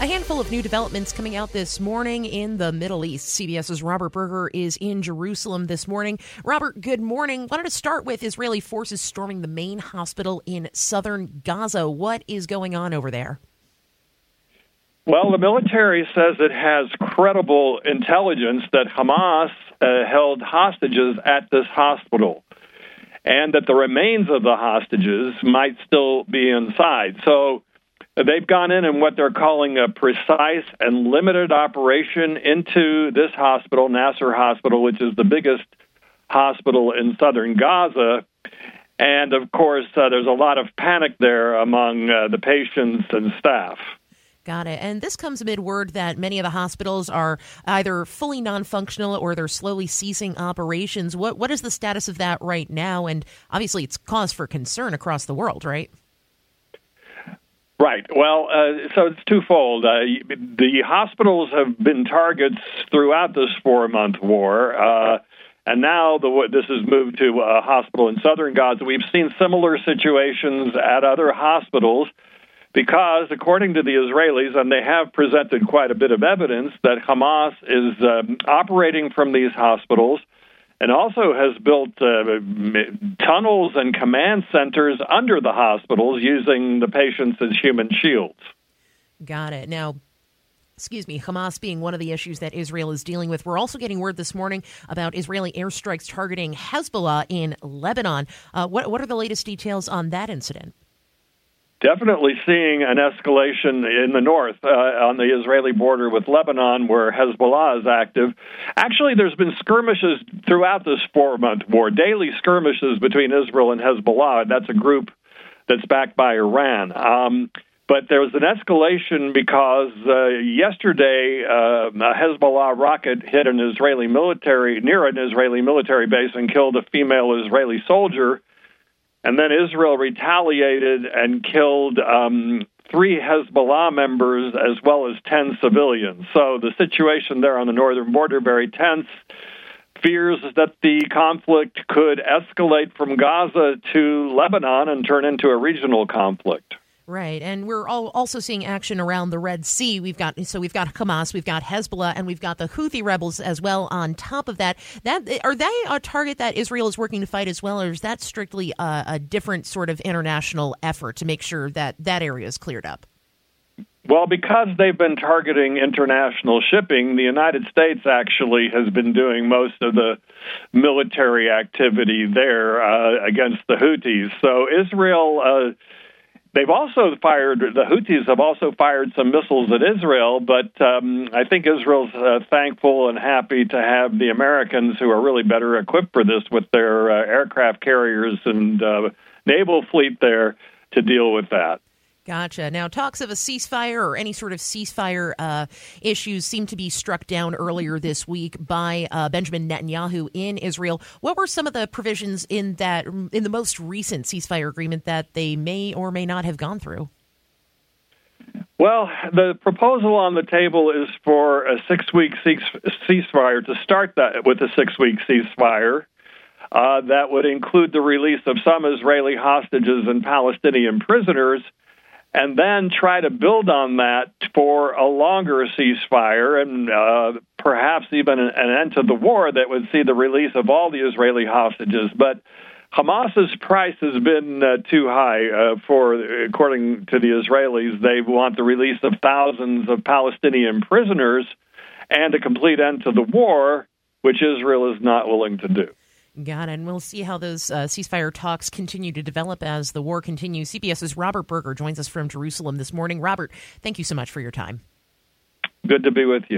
A handful of new developments coming out this morning in the Middle East. CBS's Robert Berger is in Jerusalem this morning. Robert, good morning. Wanted to start with Israeli forces storming the main hospital in southern Gaza. What is going on over there? Well, the military says it has credible intelligence that Hamas uh, held hostages at this hospital and that the remains of the hostages might still be inside. So They've gone in in what they're calling a precise and limited operation into this hospital, Nasser Hospital, which is the biggest hospital in southern Gaza. And of course, uh, there's a lot of panic there among uh, the patients and staff. Got it. And this comes amid word that many of the hospitals are either fully non functional or they're slowly ceasing operations. What, what is the status of that right now? And obviously, it's cause for concern across the world, right? Right. Well, uh, so it's twofold. Uh, the hospitals have been targets throughout this four-month war, uh, and now the, this has moved to a hospital in southern Gaza. We've seen similar situations at other hospitals because, according to the Israelis, and they have presented quite a bit of evidence that Hamas is um, operating from these hospitals and also has built uh, tunnels and command centers under the hospitals using the patients as human shields. Got it. Now, excuse me, Hamas being one of the issues that Israel is dealing with. We're also getting word this morning about Israeli airstrikes targeting Hezbollah in Lebanon. Uh, what, what are the latest details on that incident? Definitely seeing an escalation in the north uh, on the Israeli border with Lebanon, where Hezbollah is active. Actually, there's been skirmishes throughout this four month war, daily skirmishes between Israel and Hezbollah. That's a group that's backed by Iran. Um, but there was an escalation because uh, yesterday uh, a Hezbollah rocket hit an Israeli military near an Israeli military base and killed a female Israeli soldier and then Israel retaliated and killed um, three Hezbollah members as well as 10 civilians. So the situation there on the northern border very tense. Fears that the conflict could escalate from Gaza to Lebanon and turn into a regional conflict. Right, and we're all also seeing action around the Red Sea. We've got so we've got Hamas, we've got Hezbollah, and we've got the Houthi rebels as well. On top of that, that are they a target that Israel is working to fight as well, or is that strictly a, a different sort of international effort to make sure that that area is cleared up? Well, because they've been targeting international shipping, the United States actually has been doing most of the military activity there uh, against the Houthis. So Israel. Uh, They've also fired, the Houthis have also fired some missiles at Israel, but um, I think Israel's uh, thankful and happy to have the Americans who are really better equipped for this with their uh, aircraft carriers and uh, naval fleet there to deal with that. Gotcha. Now, talks of a ceasefire or any sort of ceasefire uh, issues seem to be struck down earlier this week by uh, Benjamin Netanyahu in Israel. What were some of the provisions in that in the most recent ceasefire agreement that they may or may not have gone through? Well, the proposal on the table is for a six-week ceasefire to start that with a six-week ceasefire. Uh, that would include the release of some Israeli hostages and Palestinian prisoners and then try to build on that for a longer ceasefire and uh, perhaps even an, end to the war that would see the release of all the Israeli hostages. But Hamas's price has been uh, too high uh, for, according to the Israelis, they want the release of thousands of Palestinian prisoners and a complete end to the war, which Israel is not willing to do. Got it. And we'll see how those uh, ceasefire talks continue to develop as the war continues. CBS's Robert Berger joins us from Jerusalem this morning. Robert, thank you so much for your time. Good to be with you.